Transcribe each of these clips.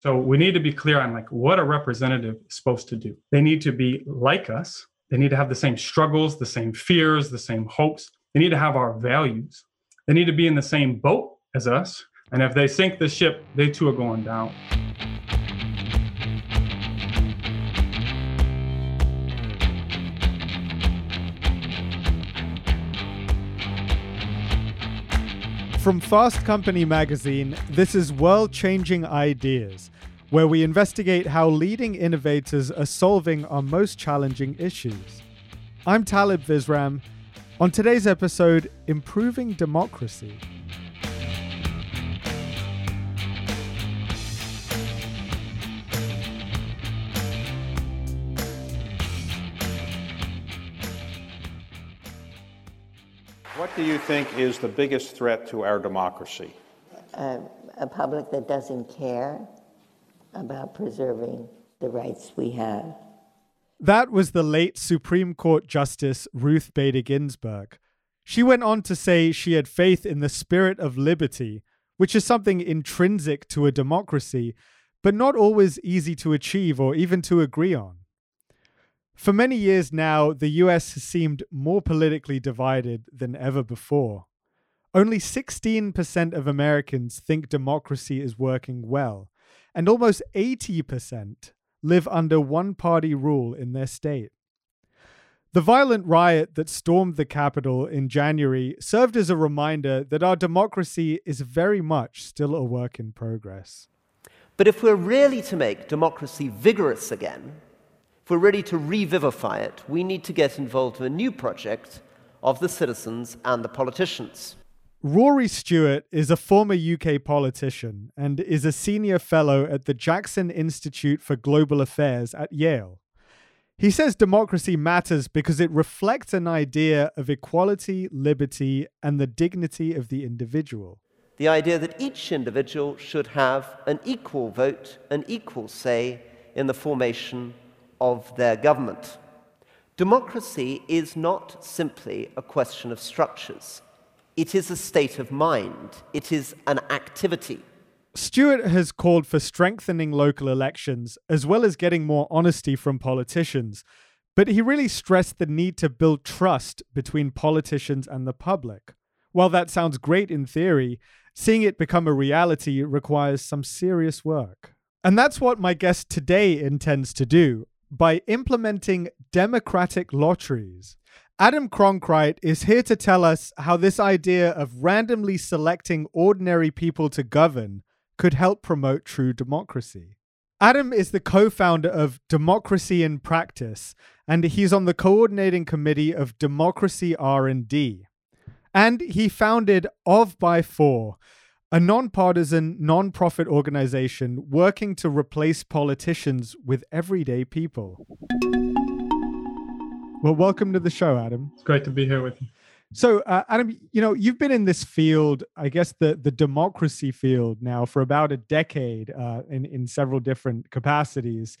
So we need to be clear on like what a representative is supposed to do. They need to be like us. They need to have the same struggles, the same fears, the same hopes. They need to have our values. They need to be in the same boat as us. And if they sink the ship, they too are going down. From Fast Company magazine, this is World Changing Ideas, where we investigate how leading innovators are solving our most challenging issues. I'm Talib Visram. On today's episode, Improving Democracy. What do you think is the biggest threat to our democracy? Uh, a public that doesn't care about preserving the rights we have. That was the late Supreme Court Justice Ruth Bader Ginsburg. She went on to say she had faith in the spirit of liberty, which is something intrinsic to a democracy, but not always easy to achieve or even to agree on. For many years now, the US has seemed more politically divided than ever before. Only 16% of Americans think democracy is working well, and almost 80% live under one party rule in their state. The violent riot that stormed the Capitol in January served as a reminder that our democracy is very much still a work in progress. But if we're really to make democracy vigorous again, if we're ready to revivify it, we need to get involved in a new project of the citizens and the politicians. Rory Stewart is a former UK politician and is a senior fellow at the Jackson Institute for Global Affairs at Yale. He says democracy matters because it reflects an idea of equality, liberty, and the dignity of the individual. The idea that each individual should have an equal vote, an equal say in the formation of their government. Democracy is not simply a question of structures. It is a state of mind. It is an activity. Stewart has called for strengthening local elections as well as getting more honesty from politicians, but he really stressed the need to build trust between politicians and the public. While that sounds great in theory, seeing it become a reality requires some serious work. And that's what my guest today intends to do by implementing democratic lotteries. Adam Cronkright is here to tell us how this idea of randomly selecting ordinary people to govern could help promote true democracy. Adam is the co-founder of Democracy in Practice and he's on the coordinating committee of Democracy R&D. And he founded Of By For, a nonpartisan, non-profit organization working to replace politicians with everyday people. Well, welcome to the show, Adam. It's great to be here with you. So, uh, Adam, you know, you've been in this field, I guess the the democracy field now for about a decade uh, in in several different capacities.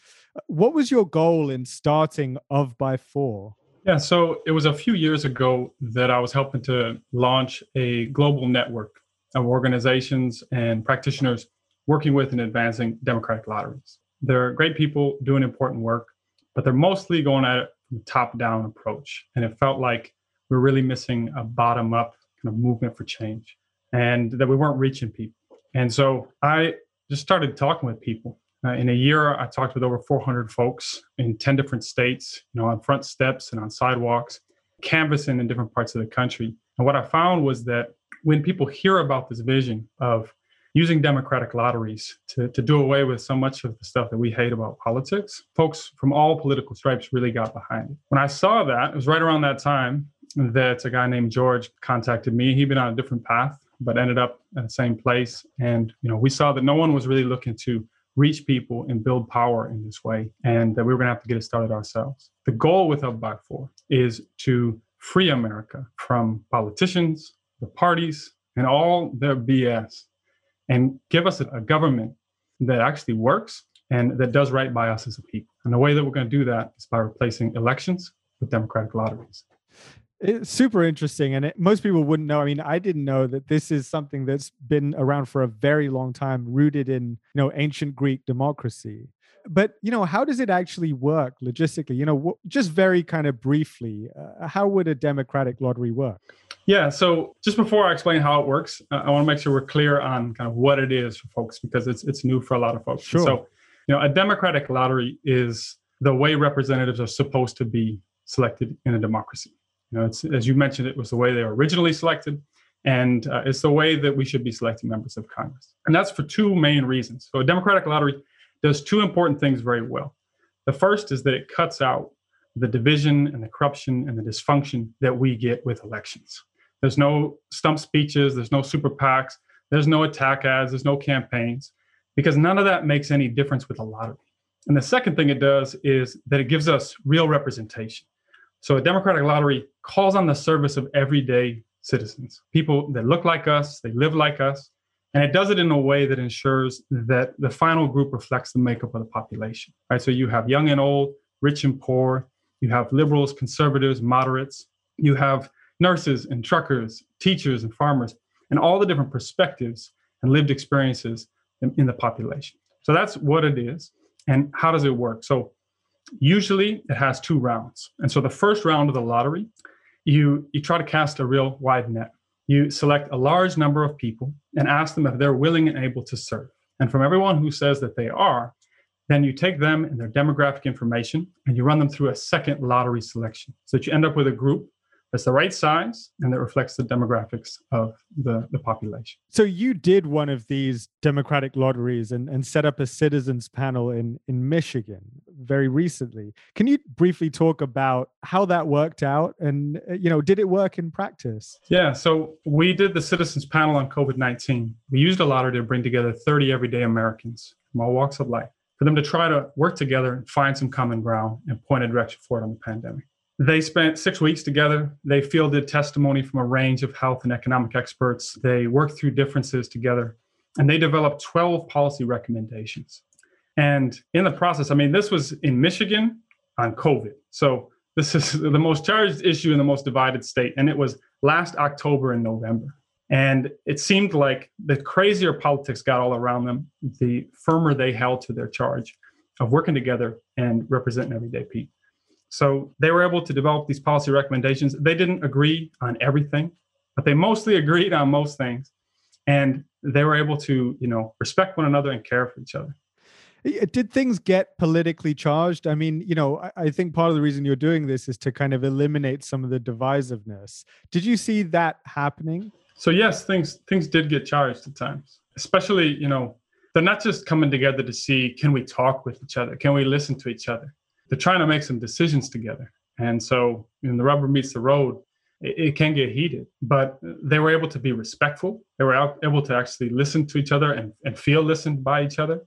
What was your goal in starting Of By For? Yeah, so it was a few years ago that I was helping to launch a global network of organizations and practitioners working with and advancing democratic lotteries. They're great people doing important work, but they're mostly going at it from top down approach. And it felt like we we're really missing a bottom up kind of movement for change and that we weren't reaching people. And so I just started talking with people. Uh, in a year, I talked with over 400 folks in 10 different states, you know, on front steps and on sidewalks, canvassing in different parts of the country. And what I found was that when people hear about this vision of using democratic lotteries to, to do away with so much of the stuff that we hate about politics, folks from all political stripes really got behind it. When I saw that, it was right around that time that a guy named George contacted me. He'd been on a different path, but ended up at the same place. And, you know, we saw that no one was really looking to reach people and build power in this way, and that we were going to have to get it started ourselves. The goal with Of By For is to free America from politicians, the parties, and all their BS, and give us a, government that actually works and that does right by us as a people. And the way that we're going to do that is by replacing elections with democratic lotteries. It's super interesting. And it, most people wouldn't know. I mean, I didn't know that this is something that's been around for a very long time, rooted in, you know, ancient Greek democracy. But, you know, how does it actually work logistically? You know, just very kind of briefly, uh, how would a democratic lottery work? Yeah. So just before I explain how it works, uh, I want to make sure we're clear on kind of what it is for folks because it's it's new for a lot of folks. Sure. So, you know, a democratic lottery is the way representatives are supposed to be selected in a democracy. You know, it's as you mentioned, it was the way they were originally selected, and uh, it's the way that we should be selecting members of Congress. And that's for two main reasons. So, a democratic lottery does two important things very well. The first is that it cuts out the division and the corruption and the dysfunction that we get with elections. There's no stump speeches, there's no super PACs, there's no attack ads, there's no campaigns, because none of that makes any difference with a lottery. And the second thing it does is that it gives us real representation. So a democratic lottery calls on the service of everyday citizens, people that look like us, they live like us, and it does it in a way that ensures that the final group reflects the makeup of the population. Right? So you have young and old, rich and poor, you have liberals, conservatives, moderates, you have nurses and truckers, teachers and farmers, and all the different perspectives and lived experiences in, in the population. So that's what it is. And how does it work? So usually it has two rounds. And so the first round of the lottery, you you try to cast a real wide net. You select a large number of people and ask them if they're willing and able to serve. And from everyone who says that they are, then you take them and their demographic information and you run them through a second lottery selection so that you end up with a group that's the right size and that reflects the demographics of the, the population. So you did one of these democratic lotteries and, and set up a citizens panel in, in Michigan very recently. Can you briefly talk about how that worked out and uh, you know did it work in practice? Yeah, so we did the citizens panel on COVID-19. We used a lottery to bring together 30 everyday Americans from all walks of life for them to try to work together and find some common ground and point a direction forward on the pandemic. They spent six weeks together. They fielded testimony from a range of health and economic experts. They worked through differences together and they developed 12 policy recommendations. And in the process, I mean, this was in Michigan on COVID. So this is the most charged issue in the most divided state. And it was last October and November. And it seemed like the crazier politics got all around them, the firmer they held to their charge of working together and representing everyday people. So they were able to develop these policy recommendations. They didn't agree on everything, but they mostly agreed on most things. And they were able to, you know, respect one another and care for each other. Uh, did things get politically charged? I mean, you know, I, I think part of the reason you're doing this is to kind of eliminate some of the divisiveness. Did you see that happening? So yes, things things did get charged at times. Especially, you know, they're not just coming together to see can we talk with each other? Can we listen to each other? They're trying to make some decisions together. And so when the rubber meets the road, it, it, can get heated. But they were able to be respectful. They were able to actually listen to each other and, and feel listened by each other.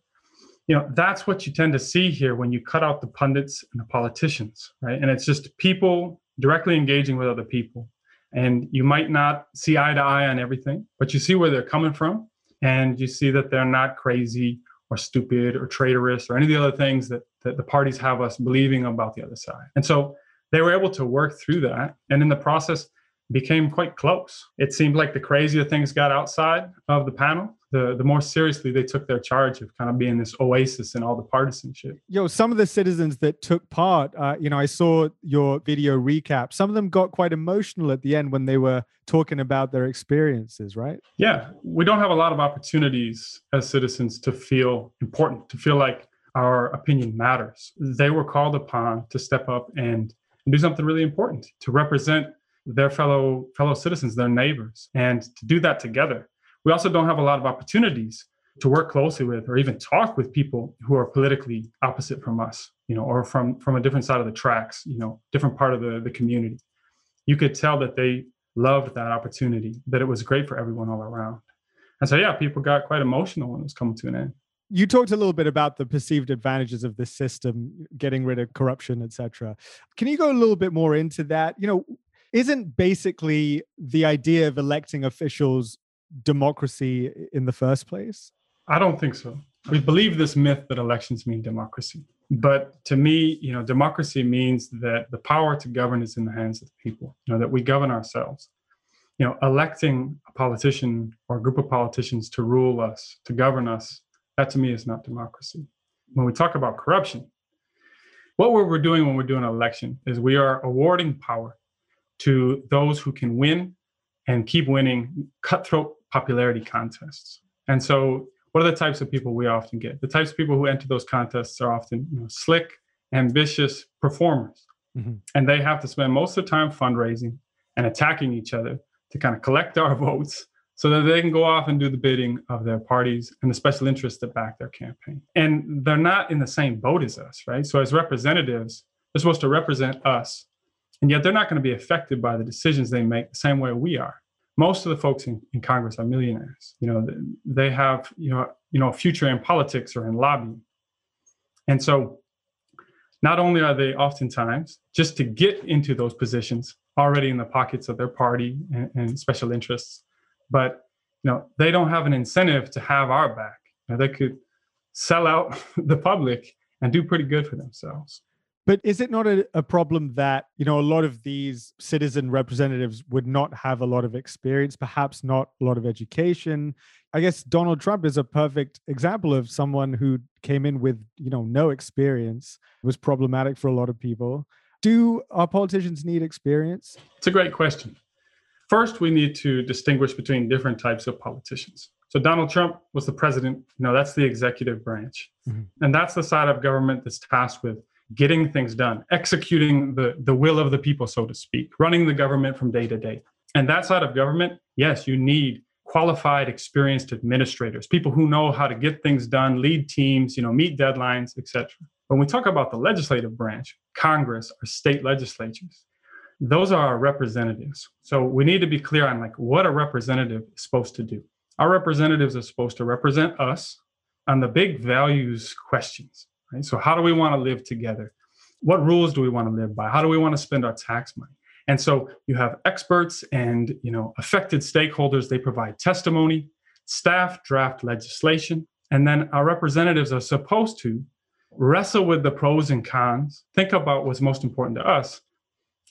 You know, that's what you tend to see here when you cut out the pundits and the politicians, right? And it's just people directly engaging with other people. And you might not see eye to eye on everything, but you see where they're coming from and you see that they're not crazy or stupid or traitorous or any of the other things that, that the parties have us believing about the other side. And so they were able to work through that. And in the process, became quite close. It seemed like the crazier things got outside of the panel, the, the more seriously they took their charge of kind of being this oasis in all the partisanship. Yo, some of the citizens that took part, uh, you know, I saw your video recap. Some of them got quite emotional at the end when they were talking about their experiences, right? Yeah, we don't have a lot of opportunities as citizens to feel important, to feel like our opinion matters. They were called upon to step up and do something really important to represent their fellow fellow citizens, their neighbors, and to do that together. We also don't have a lot of opportunities to work closely with or even talk with people who are politically opposite from us, you know, or from from a different side of the tracks, you know, different part of the, the community. You could tell that they loved that opportunity, that it was great for everyone all around. And so yeah, people got quite emotional when it was coming to an end you talked a little bit about the perceived advantages of this system getting rid of corruption etc can you go a little bit more into that you know isn't basically the idea of electing officials democracy in the first place? I don't think so. we believe this myth that elections mean democracy. But to me, you know, democracy means that the power to govern is in the hands of the people, you know, that we govern ourselves. You know, electing a politician or a group of politicians to rule us, to govern us, that to me is not democracy. When we talk about corruption, what we're doing when we're doing an election is we are awarding power to those who can win and keep winning cutthroat popularity contests. And so what are the types of people we often get? The types of people who enter those contests are often you know, slick, ambitious performers. Mm-hmm. And they have to spend most of the time fundraising and attacking each other to kind of collect our votes so that they can go off and do the bidding of their parties and the special interests that back their campaign. And they're not in the same boat as us, right? So as representatives, they're supposed to represent us. And yet they're not going to be affected by the decisions they make the same way we are most of the folks in, in Congress are millionaires. You know, they have you know you know a future in politics or in lobbying, and so not only are they oftentimes just to get into those positions already in the pockets of their party and, and special interests, but you know they don't have an incentive to have our back. You know, they could sell out the public and do pretty good for themselves. But is it not a, a, problem that, you know, a lot of these citizen representatives would not have a lot of experience, perhaps not a lot of education? I guess Donald Trump is a perfect example of someone who came in with, you know, no experience, it was problematic for a lot of people. Do our politicians need experience? It's a great question. First, we need to distinguish between different types of politicians. So Donald Trump was the president, you know, that's the executive branch. Mm-hmm. And that's the side of government that's tasked with getting things done, executing the, the will of the people, so to speak, running the government from day to day. And that side of government, yes, you need qualified, experienced administrators, people who know how to get things done, lead teams, you know, meet deadlines, etc. When we talk about the legislative branch, Congress or state legislatures, those are our representatives. So we need to be clear on like what a representative is supposed to do. Our representatives are supposed to represent us on the big values questions. Right? So how do we want to live together? What rules do we want to live by? How do we want to spend our tax money? And so you have experts and you know affected stakeholders. They provide testimony. Staff draft legislation, and then our representatives are supposed to wrestle with the pros and cons, think about what's most important to us,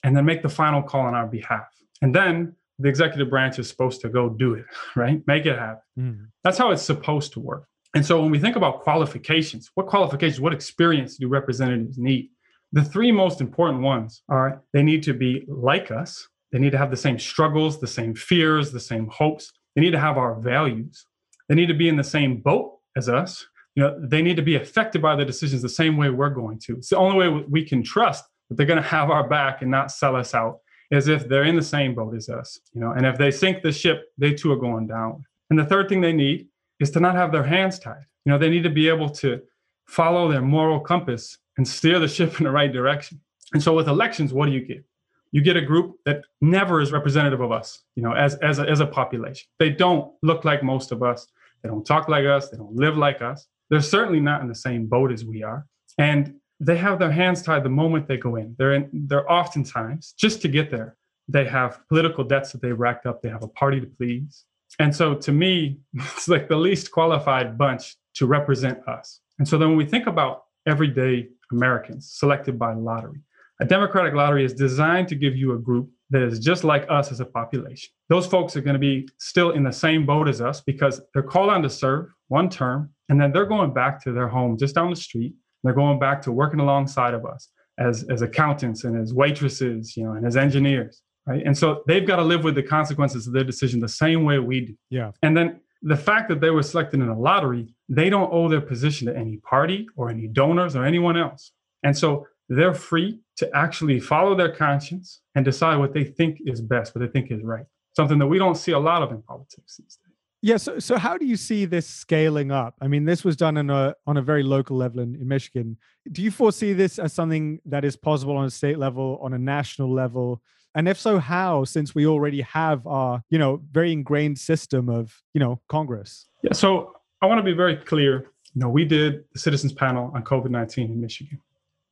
and then make the final call on our behalf. And then the executive branch is supposed to go do it, right? Make it happen. Mm. That's how it's supposed to work. And so when we think about qualifications, what qualifications, what experience do representatives need? The three most important ones are they need to be like us, they need to have the same struggles, the same fears, the same hopes. They need to have our values. They need to be in the same boat as us. You know, they need to be affected by the decisions the same way we're going to. It's the only way we can trust that they're going to have our back and not sell us out as if they're in the same boat as us. You know, and if they sink the ship, they too are going down. And the third thing they need is to not have their hands tied. You know, they need to be able to follow their moral compass and steer the ship in the right direction. And so with elections, what do you get? You get a group that never is representative of us, you know, as, as, a, as a population. They don't look like most of us. They don't talk like us. They don't live like us. They're certainly not in the same boat as we are. And they have their hands tied the moment they go in. They're in, they're oftentimes, just to get there, they have political debts that they've racked up. They have a party to please. And so to me, it's like the least qualified bunch to represent us. And so then when we think about everyday Americans selected by lottery, a democratic lottery is designed to give you a group that is just like us as a population. Those folks are going to be still in the same boat as us because they're called on to serve one term and then they're going back to their home just down the street. They're going back to working alongside of us as, as accountants and as waitresses, you know, and as engineers right? And so they've got to live with the consequences of their decision the same way we do. Yeah. And then the fact that they were selected in a lottery, they don't owe their position to any party or any donors or anyone else. And so they're free to actually follow their conscience and decide what they think is best, what they think is right. Something that we don't see a lot of in politics these days. Yeah. So, so how do you see this scaling up? I mean, this was done on a on a very local level in, in Michigan. Do you foresee this as something that is possible on a state level, on a national level? And if so, how, since we already have our, you know, very ingrained system of, you know, Congress? Yeah. So I want to be very clear. You know, we did the citizens panel on COVID-19 in Michigan.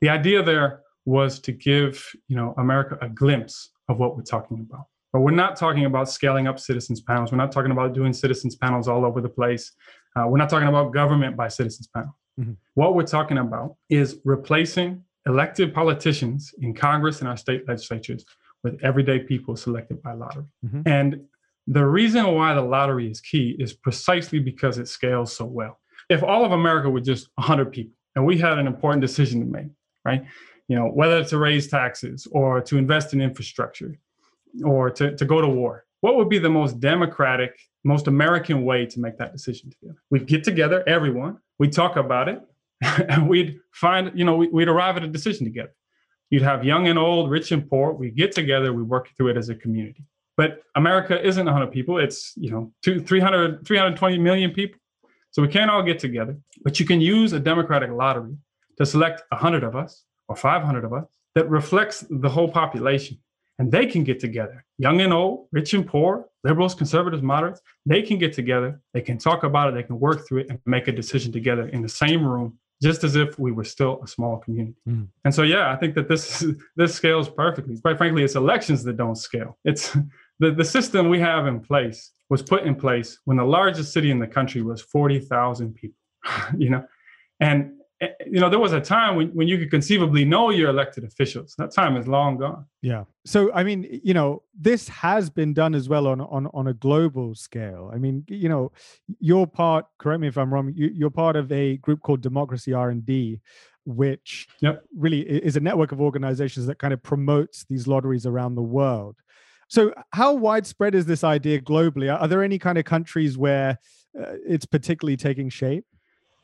The idea there was to give, you know, America a glimpse of what we're talking about. But we're not talking about scaling up citizens panels. We're not talking about doing citizens panels all over the place. Uh, we're not talking about government by citizens panel. Mm-hmm. What we're talking about is replacing elected politicians in Congress and our state legislatures with everyday people selected by lottery. Mm-hmm. And the reason why the lottery is key is precisely because it scales so well. If all of America were just 100 people and we had an important decision to make, right? You know, whether to raise taxes or to invest in infrastructure or to, to go to war, what would be the most democratic, most American way to make that decision together? We'd get together, everyone, we'd talk about it, and we'd find, you know, we'd arrive at a decision together. You'd have young and old, rich and poor. We get together, we work through it as a community. But America isn't 100 people. It's, you know, two, 300, 320 million people. So we can't all get together. But you can use a democratic lottery to select 100 of us or 500 of us that reflects the whole population. And they can get together, young and old, rich and poor, liberals, conservatives, moderates. They can get together. They can talk about it. They can work through it and make a decision together in the same room just as if we were still a small community. Mm. And so, yeah, I think that this this scales perfectly. Quite frankly, it's elections that don't scale. It's the, the system we have in place was put in place when the largest city in the country was 40,000 people, you know, and you know, there was a time when, when you could conceivably know your elected officials. That time is long gone. Yeah. So, I mean, you know, this has been done as well on on on a global scale. I mean, you know, you're part. Correct me if I'm wrong. You, are part of a group called Democracy R and D, which yep. really is a network of organizations that kind of promotes these lotteries around the world. So, how widespread is this idea globally? Are there any kind of countries where uh, it's particularly taking shape?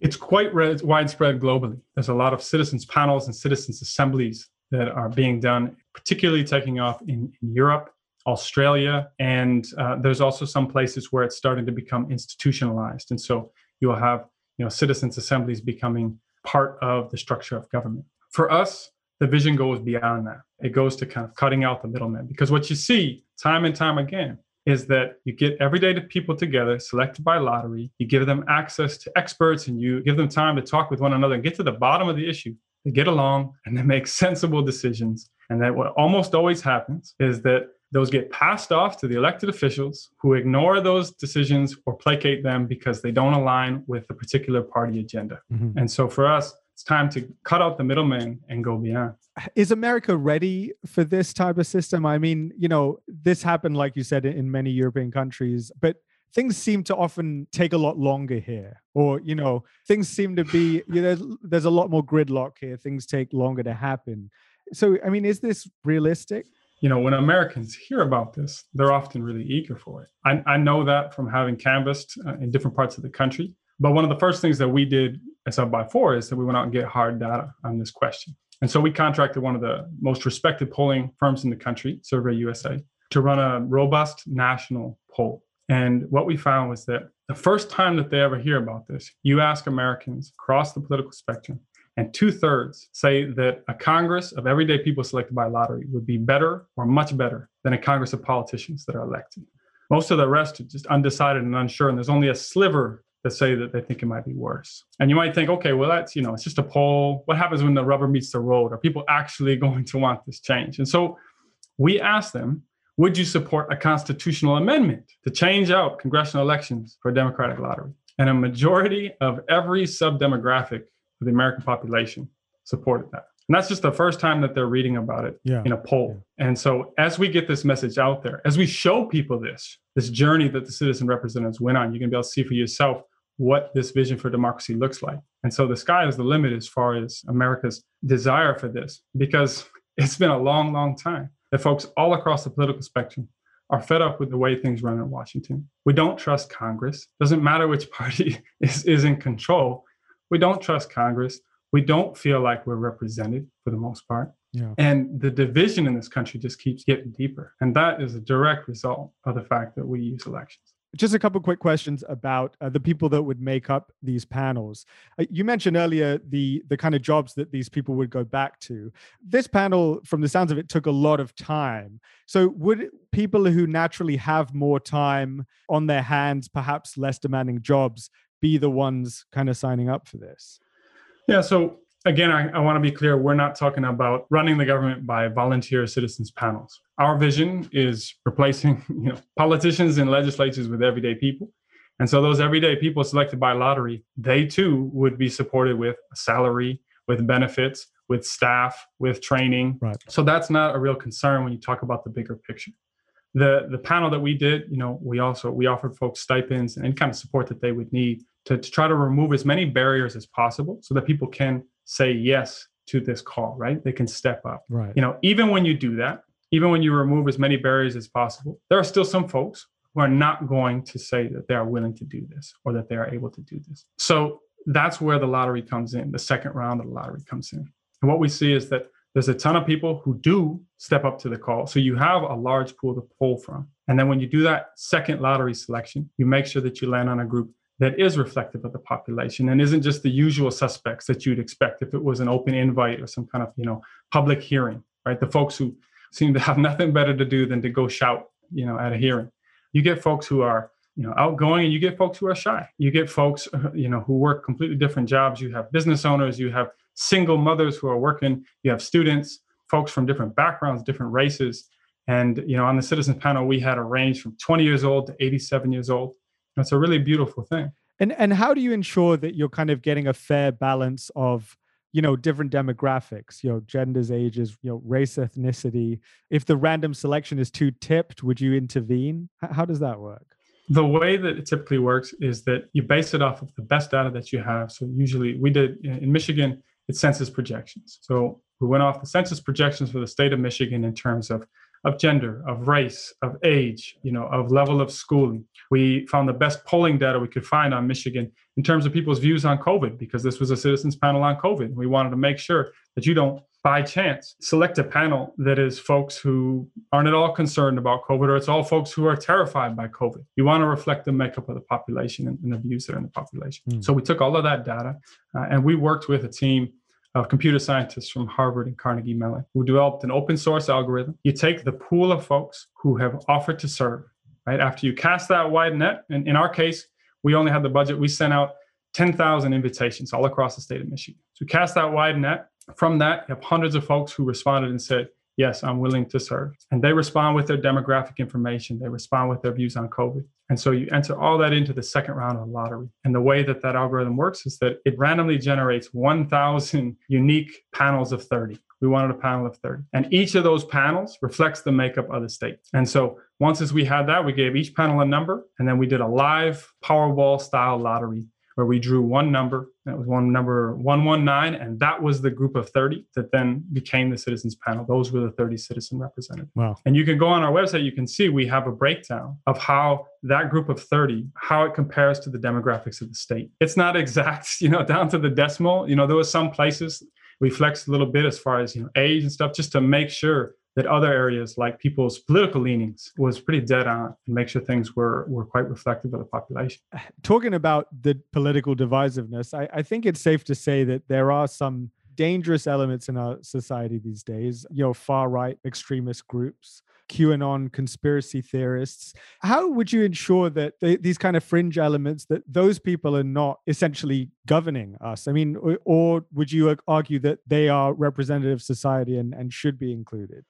It's quite re- widespread globally. There's a lot of citizens panels and citizens assemblies that are being done, particularly taking off in, in Europe, Australia, and uh, there's also some places where it's starting to become institutionalized. And so you'll have you know citizens assemblies becoming part of the structure of government. For us, the vision goes beyond that. It goes to kind of cutting out the middleman because what you see time and time again is that you get everyday people together, selected by lottery. You give them access to experts and you give them time to talk with one another and get to the bottom of the issue. They get along and they make sensible decisions. And that what almost always happens is that those get passed off to the elected officials who ignore those decisions or placate them because they don't align with the particular party agenda. Mm-hmm. And so for us, it's time to cut out the middleman and go beyond is America ready for this type of system? I mean, you know, this happened, like you said, in many European countries, but things seem to often take a lot longer here. Or, you know, things seem to be, you know, there's, there's a lot more gridlock here. Things take longer to happen. So, I mean, is this realistic? You know, when Americans hear about this, they're often really eager for it. I, I know that from having canvassed uh, in different parts of the country. But one of the first things that we did as Of By For is that we went out and get hard data on this question. And so we contracted one of the most respected polling firms in the country, Survey USA, to run a robust national poll. And what we found was that the first time that they ever hear about this, you ask Americans across the political spectrum, and two thirds say that a Congress of everyday people selected by lottery would be better or much better than a Congress of politicians that are elected. Most of the rest are just undecided and unsure, and there's only a sliver that say that they think it might be worse. And you might think, okay, well, that's, you know, it's just a poll. What happens when the rubber meets the road? Are people actually going to want this change? And so we asked them, would you support a constitutional amendment to change out congressional elections for a Democratic lottery? And a majority of every sub demographic of the American population supported that. And that's just the first time that they're reading about it yeah. in a poll. Yeah. And so as we get this message out there, as we show people this, this journey that the citizen representatives went on, you can be able to see for yourself what this vision for democracy looks like. And so the sky is the limit as far as America's desire for this, because it's been a long, long time that folks all across the political spectrum are fed up with the way things run in Washington. We don't trust Congress. Doesn't matter which party is, is in control. We don't trust Congress. We don't feel like we're represented for the most part. Yeah. And the division in this country just keeps getting deeper. And that is a direct result of the fact that we use elections just a couple quick questions about uh, the people that would make up these panels. Uh, you mentioned earlier the the kind of jobs that these people would go back to. This panel, from the sounds of it, took a lot of time. So, would people who naturally have more time on their hands, perhaps less demanding jobs, be the ones kind of signing up for this? Yeah. So again, I, I want to be clear. We're not talking about running the government by volunteer citizens panels. Our vision is replacing you know, politicians and legislatures with everyday people. And so those everyday people selected by lottery, they too would be supported with a salary, with benefits, with staff, with training. Right. So that's not a real concern when you talk about the bigger picture. The the panel that we did, you know, we also we offered folks stipends and any kind of support that they would need to, to try to remove as many barriers as possible so that people can say yes to this call, right? They can step up. Right. You know, even when you do that, even when you remove as many barriers as possible, there are still some folks who are not going to say that they are willing to do this or that they are able to do this. So that's where the lottery comes in. The second round of the lottery comes in. And what we see is that there's a ton of people who do step up to the call. So you have a large pool to pull from. And then when you do that second lottery selection, you make sure that you land on a group that is reflective of the population and isn't just the usual suspects that you'd expect if it was an open invite or some kind of, you know, public hearing, right? The folks who seem to have nothing better to do than to go shout, you know, at a hearing. You get folks who are you know outgoing and you get folks who are shy. You get folks you know who work completely different jobs. You have business owners. You have single mothers who are working. You have students folks from different backgrounds different races. And you know on the citizens panel we had a range from 20 years old to 87 years old it's a really beautiful thing. And and how do you ensure that you're kind of getting a fair balance of you know different demographics you know genders ages you know race ethnicity? If the random selection is too tipped would you intervene? How does that work? The way that it typically works is that you base it off of the best data that you have. So usually we did in michigan it's census projections. So we went off the census projections for the state of michigan in terms of of gender, of race, of age, you know, of level of schooling. We found the best polling data we could find on Michigan in terms of people's views on COVID, because this was a citizens panel on COVID. We wanted to make sure that you don't, by chance, select a panel that is folks who aren't at all concerned about COVID, or it's all folks who are terrified by COVID. You want to reflect the makeup of the population and, and the views that are in the population. Mm. So we took all of that data uh, and we worked with a team computer scientists from Harvard and Carnegie Mellon who developed an open source algorithm. You take the pool of folks who have offered to serve, right? After you cast that wide net, and in our case, we only had the budget, we sent out 10,000 invitations all across the state of Michigan. So cast that wide net. From that, you have hundreds of folks who responded and said, yes, I'm willing to serve. And they respond with their demographic information, they respond with their views on COVID. And so you enter all that into the second round of the lottery. And the way that that algorithm works is that it randomly generates 1,000 unique panels of 30. We wanted a panel of 30. And each of those panels reflects the makeup of the state. And so once as we had that, we gave each panel a number, and then we did a live Powerball style lottery where we drew one number. That was one number 119, and that was the group of 30 that then became the citizens panel. Those were the 30 citizen representatives. Wow. And you can go on our website, you can see we have a breakdown of how that group of 30, how it compares to the demographics of the state. It's not exact, you know, down to the decimal. You know, there were some places we flexed a little bit as far as, you know, age and stuff, just to make sure that other areas like people's political leanings was pretty dead on and make sure things were were quite reflective of the population. Talking about the political divisiveness, I, I think it's safe to say that there are some dangerous elements in our society these days, you know, far right extremist groups. QAnon conspiracy theorists. How would you ensure that they, these kind of fringe elements that those people are not essentially governing us? I mean, or, or would you argue that they are representative society and, and should be included?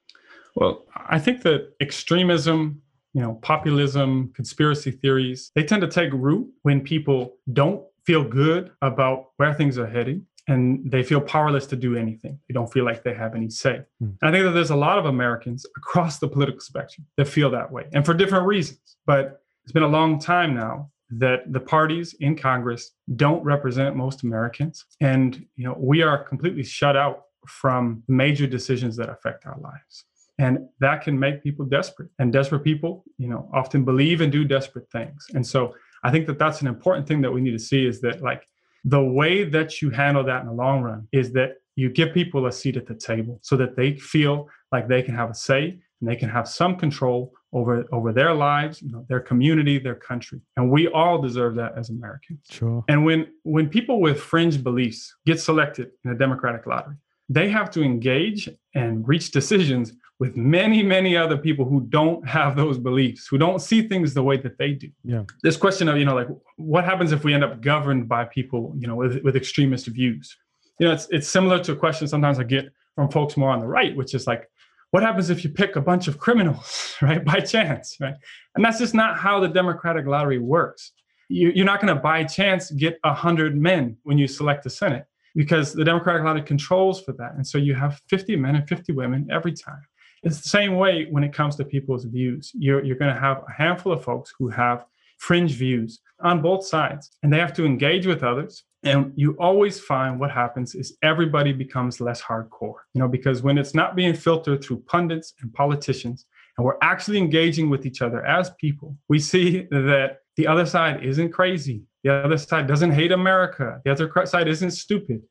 Well, I think that extremism, you know, populism, conspiracy theories, they tend to take root when people don't feel good about where things are heading and they feel powerless to do anything. They don't feel like they have any say. Mm. I think that there's a lot of Americans across the political spectrum that feel that way and for different reasons. But it's been a long time now that the parties in Congress don't represent most Americans. And you know, we are completely shut out from major decisions that affect our lives and that can make people desperate. And desperate people you know often believe and do desperate things. And so i think that that's an important thing that we need to see is that like the way that you handle that in the long run is that you give people a seat at the table so that they feel like they can have a say and they can have some control over over their lives you know their community their country. And we all deserve that as americans. Sure. And when when people with fringe beliefs get selected in a democratic lottery they have to engage and reach decisions with many, many other people who don't have those beliefs, who don't see things the way that they do. Yeah. This question of, you know, like what happens if we end up governed by people, you know, with, with extremist views? You know, it's it's similar to a question sometimes I get from folks more on the right, which is like, what happens if you pick a bunch of criminals, right, by chance, right? And that's just not how the democratic lottery works. You, are not going to by chance get 100 men when you select the Senate because the Democratic lottery controls for that. And so you have 50 men and 50 women every time. It's the same way when it comes to people's views. You're, you're going to have a handful of folks who have fringe views on both sides, and they have to engage with others. And you always find what happens is everybody becomes less hardcore, you know, because when it's not being filtered through pundits and politicians, and we're actually engaging with each other as people, we see that the other side isn't crazy. The other side doesn't hate America. The other side isn't stupid.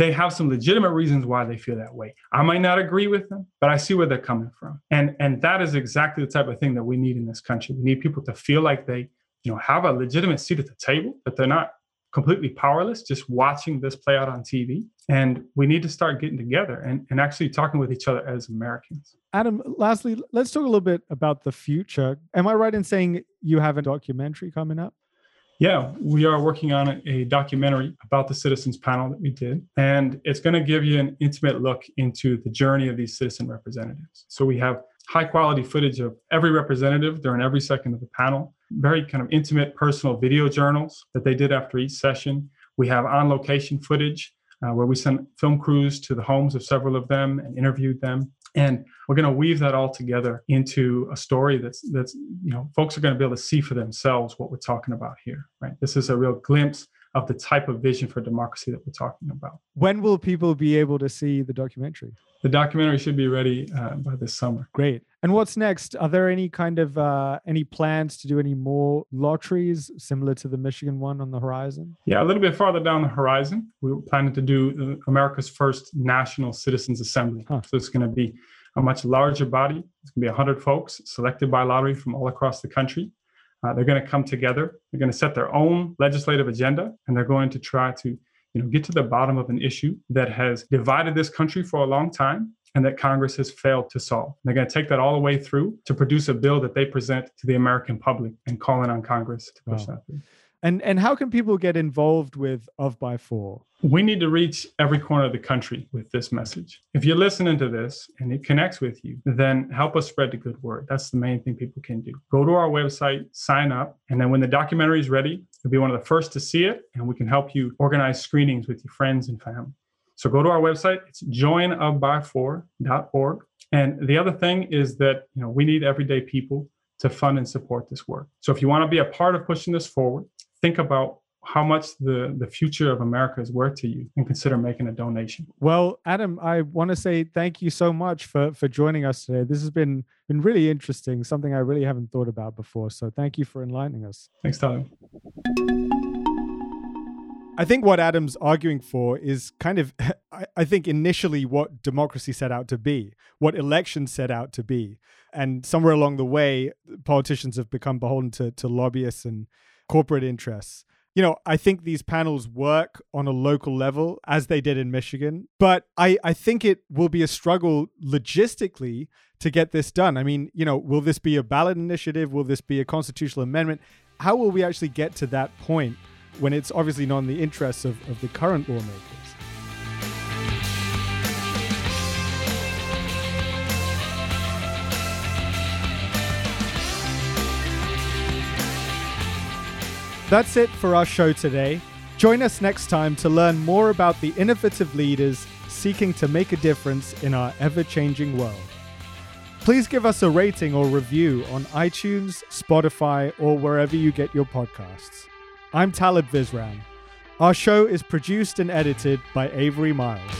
They have some legitimate reasons why they feel that way. I might not agree with them, but I see where they're coming from. And, and that is exactly the type of thing that we need in this country. We need people to feel like they you know have a legitimate seat at the table, but they're not completely powerless just watching this play out on TV. And we need to start getting together and, and actually talking with each other as Americans. Adam, lastly, let's talk a little bit about the future. Am I right in saying you have a documentary coming up? Yeah, we are working on a documentary about the citizens panel that we did. And it's going to give you an intimate look into the journey of these citizen representatives. So we have high quality footage of every representative during every second of the panel very kind of intimate personal video journals that they did after each session. We have on location footage uh, where we sent film crews to the homes of several of them and interviewed them. And we're going to weave that all together into a story that's that's you know folks are going to be able to see for themselves what we're talking about here. Right? This is a real glimpse of the type of vision for democracy that we're talking about. When will people be able to see the documentary? The documentary should be ready uh, by this summer. Great. And what's next? Are there any kind of uh, any plans to do any more lotteries similar to the Michigan one on the horizon? Yeah, a little bit farther down the horizon, we are planning to do America's first national citizens assembly. Huh. So it's going to be a much larger body. It's going to be 100 folks selected by lottery from all across the country. Uh, they're going to come together. They're going to set their own legislative agenda, and they're going to try to, you know, get to the bottom of an issue that has divided this country for a long time and that Congress has failed to solve. They're going to take that all the way through to produce a bill that they present to the American public and calling on Congress to push wow. that through. And and how can people get involved with Of By For? We need to reach every corner of the country with this message. If you're listening to this and it connects with you, then help us spread the good word. That's the main thing people can do. Go to our website, sign up, and then when the documentary is ready, you'll be one of the first to see it, and we can help you organize screenings with your friends and family. So go to our website. It's joinofby4.org. And the other thing is that you know we need everyday people to fund and support this work. So if you want to be a part of pushing this forward, think about how much the, the future of America is worth to you and consider making a donation. Well, Adam, I want to say thank you so much for for joining us today. This has been been really interesting, something I really haven't thought about before. So thank you for enlightening us. Thanks, Tyler. I think what Adam's arguing for is kind of, I think, initially what democracy set out to be, what elections set out to be. And somewhere along the way, politicians have become beholden to, to lobbyists and corporate interests. You know, I think these panels work on a local level as they did in Michigan, but I, I think it will be a struggle logistically to get this done. I mean, you know, will this be a ballot initiative? Will this be a constitutional amendment? How will we actually get to that point when it's obviously not in the interests of, of the current lawmakers? That's it for our show today. Join us next time to learn more about the innovative leaders seeking to make a difference in our ever changing world. Please give us a rating or review on iTunes, Spotify, or wherever you get your podcasts. I'm Talib Visram. Our show is produced and edited by Avery Miles.